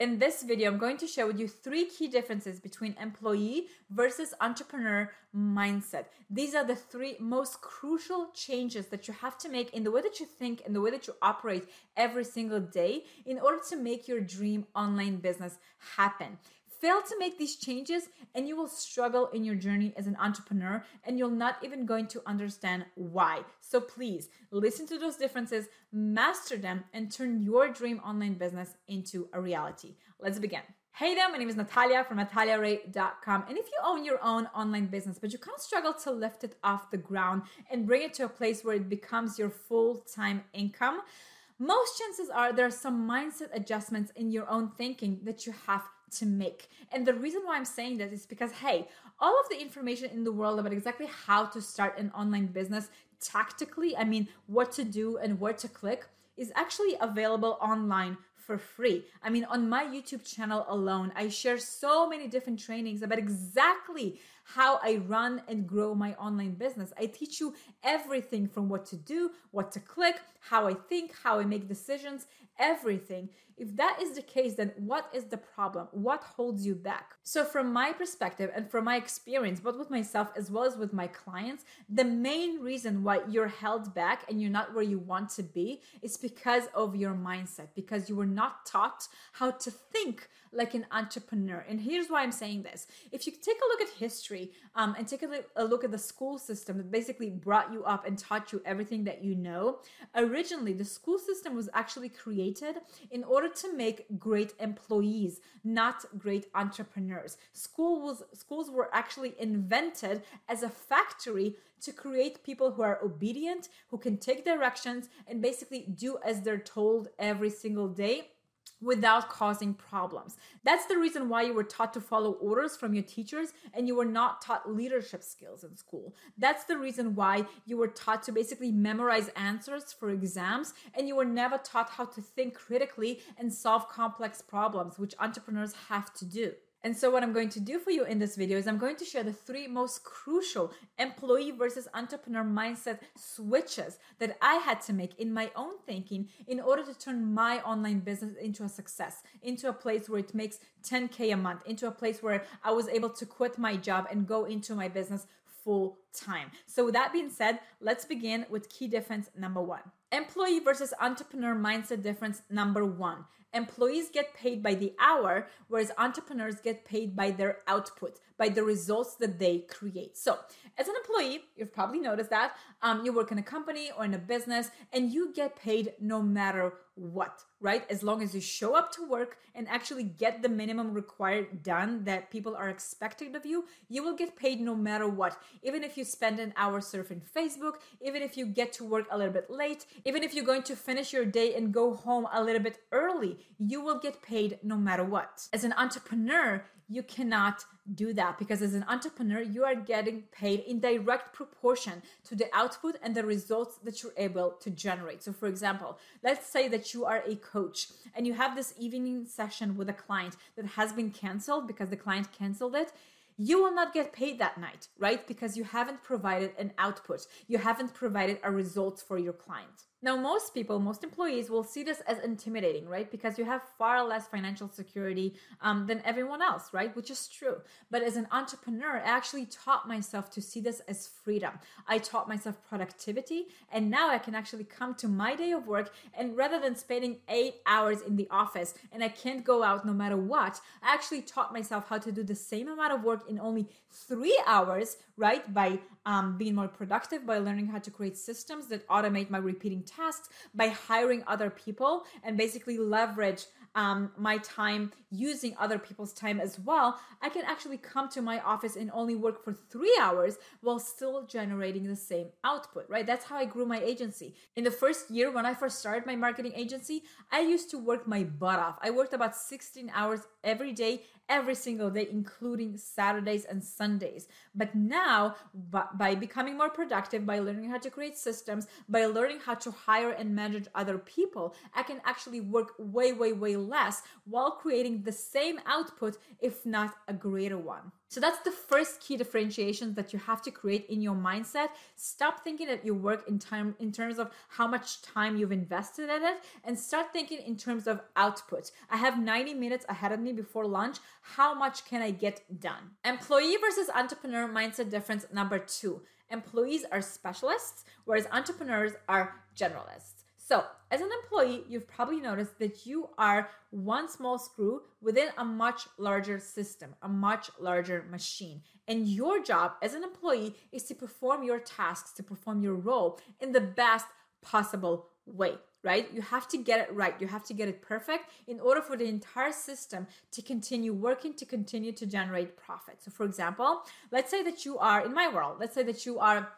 In this video, I'm going to share with you three key differences between employee versus entrepreneur mindset. These are the three most crucial changes that you have to make in the way that you think and the way that you operate every single day in order to make your dream online business happen. Fail to make these changes and you will struggle in your journey as an entrepreneur and you're not even going to understand why. So please listen to those differences, master them, and turn your dream online business into a reality. Let's begin. Hey there, my name is Natalia from nataliaray.com. And if you own your own online business, but you kind of struggle to lift it off the ground and bring it to a place where it becomes your full time income, most chances are there are some mindset adjustments in your own thinking that you have to make. And the reason why I'm saying this is because, hey, all of the information in the world about exactly how to start an online business tactically, I mean, what to do and where to click, is actually available online for free. I mean, on my YouTube channel alone, I share so many different trainings about exactly how I run and grow my online business. I teach you everything from what to do, what to click, how I think, how I make decisions, everything. If that is the case, then what is the problem? What holds you back? So, from my perspective and from my experience, both with myself as well as with my clients, the main reason why you're held back and you're not where you want to be is because of your mindset, because you were not taught how to think like an entrepreneur. And here's why I'm saying this. If you take a look at history um, and take a look, a look at the school system that basically brought you up and taught you everything that you know, originally the school system was actually created in order order to make great employees, not great entrepreneurs. School was, schools were actually invented as a factory to create people who are obedient, who can take directions, and basically do as they're told every single day without causing problems. That's the reason why you were taught to follow orders from your teachers and you were not taught leadership skills in school. That's the reason why you were taught to basically memorize answers for exams and you were never taught how to think critically and solve complex problems, which entrepreneurs have to do. And so what I'm going to do for you in this video is I'm going to share the three most crucial employee versus entrepreneur mindset switches that I had to make in my own thinking in order to turn my online business into a success, into a place where it makes 10K a month, into a place where I was able to quit my job and go into my business full time. So with that being said, let's begin with key difference number one. Employee versus entrepreneur mindset difference number one employees get paid by the hour, whereas entrepreneurs get paid by their output, by the results that they create. So, as an employee, you've probably noticed that um, you work in a company or in a business and you get paid no matter what, right? As long as you show up to work and actually get the minimum required done that people are expecting of you, you will get paid no matter what. Even if you spend an hour surfing Facebook, even if you get to work a little bit late, even if you're going to finish your day and go home a little bit early, you will get paid no matter what. As an entrepreneur, you cannot do that because as an entrepreneur, you are getting paid in direct proportion to the output and the results that you're able to generate. So, for example, let's say that you are a coach and you have this evening session with a client that has been canceled because the client canceled it you will not get paid that night, right? Because you haven't provided an output, you haven't provided a result for your client. Now, most people, most employees will see this as intimidating, right? Because you have far less financial security um, than everyone else, right? Which is true. But as an entrepreneur, I actually taught myself to see this as freedom. I taught myself productivity, and now I can actually come to my day of work and rather than spending eight hours in the office and I can't go out no matter what, I actually taught myself how to do the same amount of work in only three hours, right? By um, being more productive, by learning how to create systems that automate my repeating tasks by hiring other people and basically leverage um, my time using other people's time as well, I can actually come to my office and only work for three hours while still generating the same output, right? That's how I grew my agency. In the first year, when I first started my marketing agency, I used to work my butt off. I worked about 16 hours every day, every single day, including Saturdays and Sundays. But now, by becoming more productive, by learning how to create systems, by learning how to hire and manage other people, I can actually work way, way, way less while creating the same output, if not a greater one. So that's the first key differentiation that you have to create in your mindset. Stop thinking that you work in time in terms of how much time you've invested in it and start thinking in terms of output. I have 90 minutes ahead of me before lunch. How much can I get done? Employee versus entrepreneur mindset difference number 2. Employees are specialists whereas entrepreneurs are generalists. So, as an employee, you've probably noticed that you are one small screw within a much larger system, a much larger machine. And your job as an employee is to perform your tasks, to perform your role in the best possible way, right? You have to get it right. You have to get it perfect in order for the entire system to continue working, to continue to generate profit. So, for example, let's say that you are in my world, let's say that you are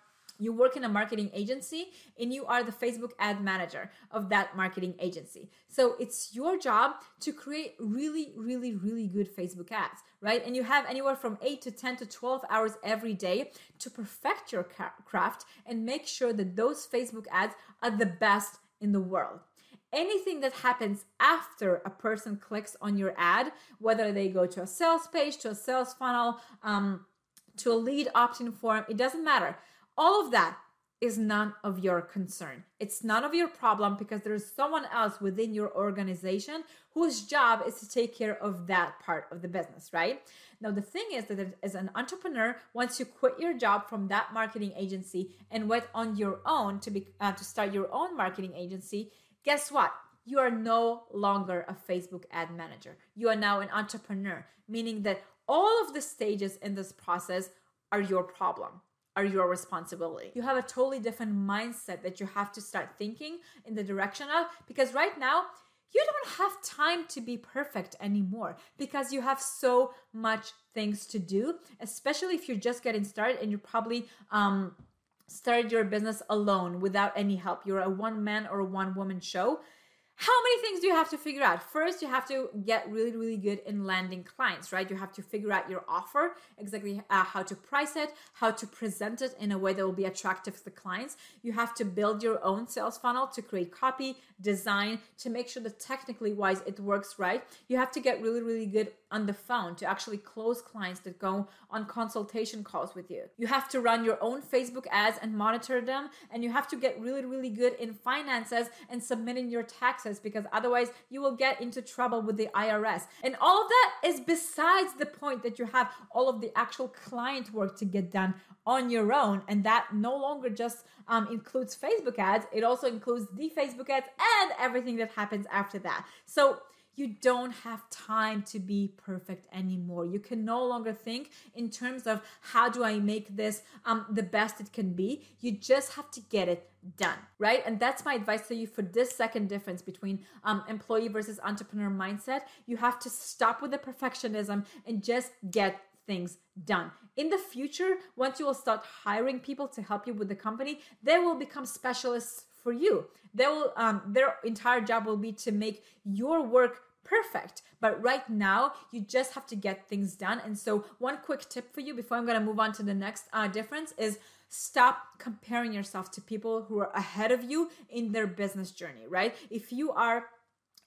you work in a marketing agency and you are the Facebook ad manager of that marketing agency. So it's your job to create really, really, really good Facebook ads, right? And you have anywhere from 8 to 10 to 12 hours every day to perfect your craft and make sure that those Facebook ads are the best in the world anything that happens after a person clicks on your ad, whether they go to a sales page, to a sales funnel, um, to a lead opt in form, it doesn't matter. All of that is none of your concern. It's none of your problem because there's someone else within your organization whose job is to take care of that part of the business, right? Now, the thing is that as an entrepreneur, once you quit your job from that marketing agency and went on your own to be uh, to start your own marketing agency, guess what? You are no longer a Facebook ad manager. You are now an entrepreneur, meaning that all of the stages in this process are your problem are your responsibility. You have a totally different mindset that you have to start thinking in the direction of because right now you don't have time to be perfect anymore because you have so much things to do, especially if you're just getting started and you probably um started your business alone without any help. You're a one man or one woman show how many things do you have to figure out? First, you have to get really, really good in landing clients, right? You have to figure out your offer, exactly uh, how to price it, how to present it in a way that will be attractive to the clients. You have to build your own sales funnel to create copy, design, to make sure that technically wise it works right. You have to get really, really good on the phone to actually close clients that go on consultation calls with you. You have to run your own Facebook ads and monitor them, and you have to get really, really good in finances and submitting your taxes because otherwise you will get into trouble with the IRS. And all of that is besides the point that you have all of the actual client work to get done on your own, and that no longer just um, includes Facebook ads, it also includes the Facebook ads and everything that happens after that. So you don't have time to be perfect anymore. You can no longer think in terms of how do I make this um, the best it can be. You just have to get it done, right? And that's my advice to you for this second difference between um, employee versus entrepreneur mindset. You have to stop with the perfectionism and just get things done. In the future, once you will start hiring people to help you with the company, they will become specialists for you. They will um, their entire job will be to make your work perfect. But right now, you just have to get things done. And so, one quick tip for you before I'm going to move on to the next uh, difference is stop comparing yourself to people who are ahead of you in their business journey, right? If you are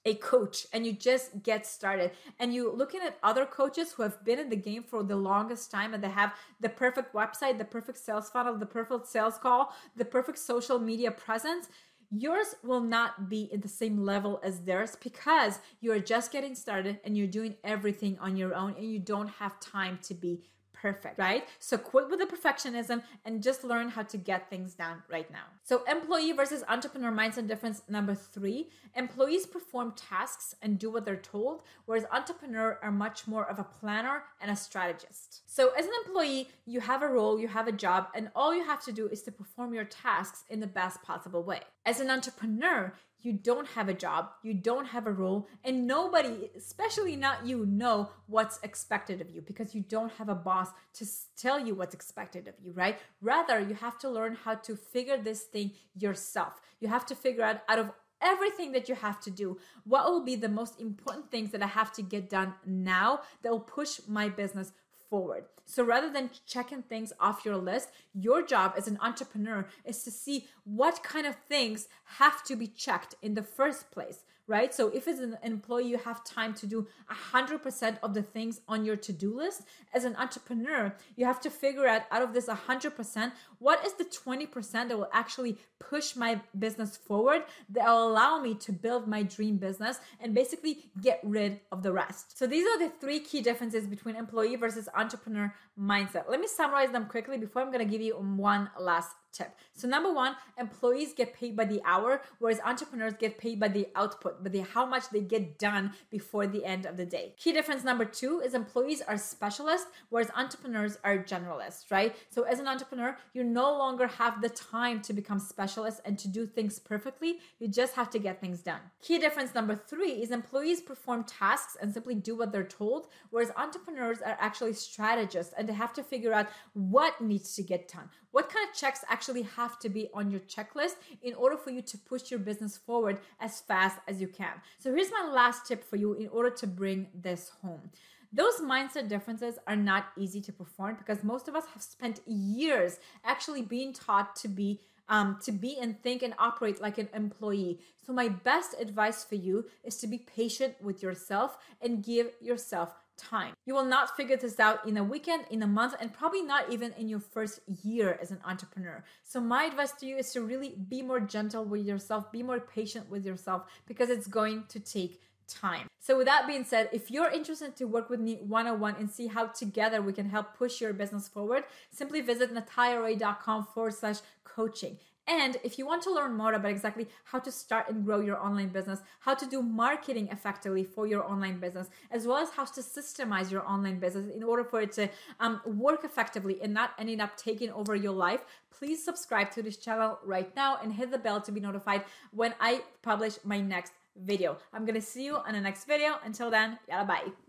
a coach and you just get started. And you looking at other coaches who have been in the game for the longest time and they have the perfect website the perfect sales funnel the perfect sales call the perfect social media presence yours will not be at the same level as theirs because you are just getting started and you're doing everything on your own and you don't have time to be perfect, right? So quit with the perfectionism and just learn how to get things done right now. So, employee versus entrepreneur mindset difference number three employees perform tasks and do what they're told, whereas entrepreneur are much more of a planner and a strategist. So, as an employee, you have a role, you have a job, and all you have to do is to perform your tasks in the best possible way. As an entrepreneur, you don't have a job, you don't have a role, and nobody, especially not you, know what's expected of you because you don't have a boss to tell you what's expected of you, right? Rather, you have to learn how to figure this thing yourself. You have to figure out out of everything that you have to do, what will be the most important things that I have to get done now that will push my business forward. So rather than checking things off your list, your job as an entrepreneur is to see what kind of things have to be checked in the first place right? So if as an employee, you have time to do 100% of the things on your to-do list. As an entrepreneur, you have to figure out out of this 100%, what is the 20% that will actually push my business forward, that will allow me to build my dream business and basically get rid of the rest. So these are the three key differences between employee versus entrepreneur mindset. Let me summarize them quickly before I'm going to give you one last tip. So number one, employees get paid by the hour, whereas entrepreneurs get paid by the output, by the how much they get done before the end of the day. Key difference number two is employees are specialists, whereas entrepreneurs are generalists, right? So as an entrepreneur, you no longer have the time to become specialists and to do things perfectly. You just have to get things done. Key difference number three is employees perform tasks and simply do what they're told, whereas entrepreneurs are actually strategists and they have to figure out what needs to get done. What kind of checks actually have to be on your checklist in order for you to push your business forward as fast as you can? So, here's my last tip for you in order to bring this home. Those mindset differences are not easy to perform because most of us have spent years actually being taught to be um, to be and think and operate like an employee. So, my best advice for you is to be patient with yourself and give yourself time. You will not figure this out in a weekend, in a month, and probably not even in your first year as an entrepreneur. So, my advice to you is to really be more gentle with yourself, be more patient with yourself because it's going to take time. So, with that being said, if you're interested to work with me one on one and see how together we can help push your business forward, simply visit nataliaray.com forward slash coaching. And if you want to learn more about exactly how to start and grow your online business, how to do marketing effectively for your online business, as well as how to systemize your online business in order for it to um, work effectively and not ending up taking over your life, please subscribe to this channel right now and hit the bell to be notified when I publish my next video. I'm gonna see you on the next video. Until then, yalla bye.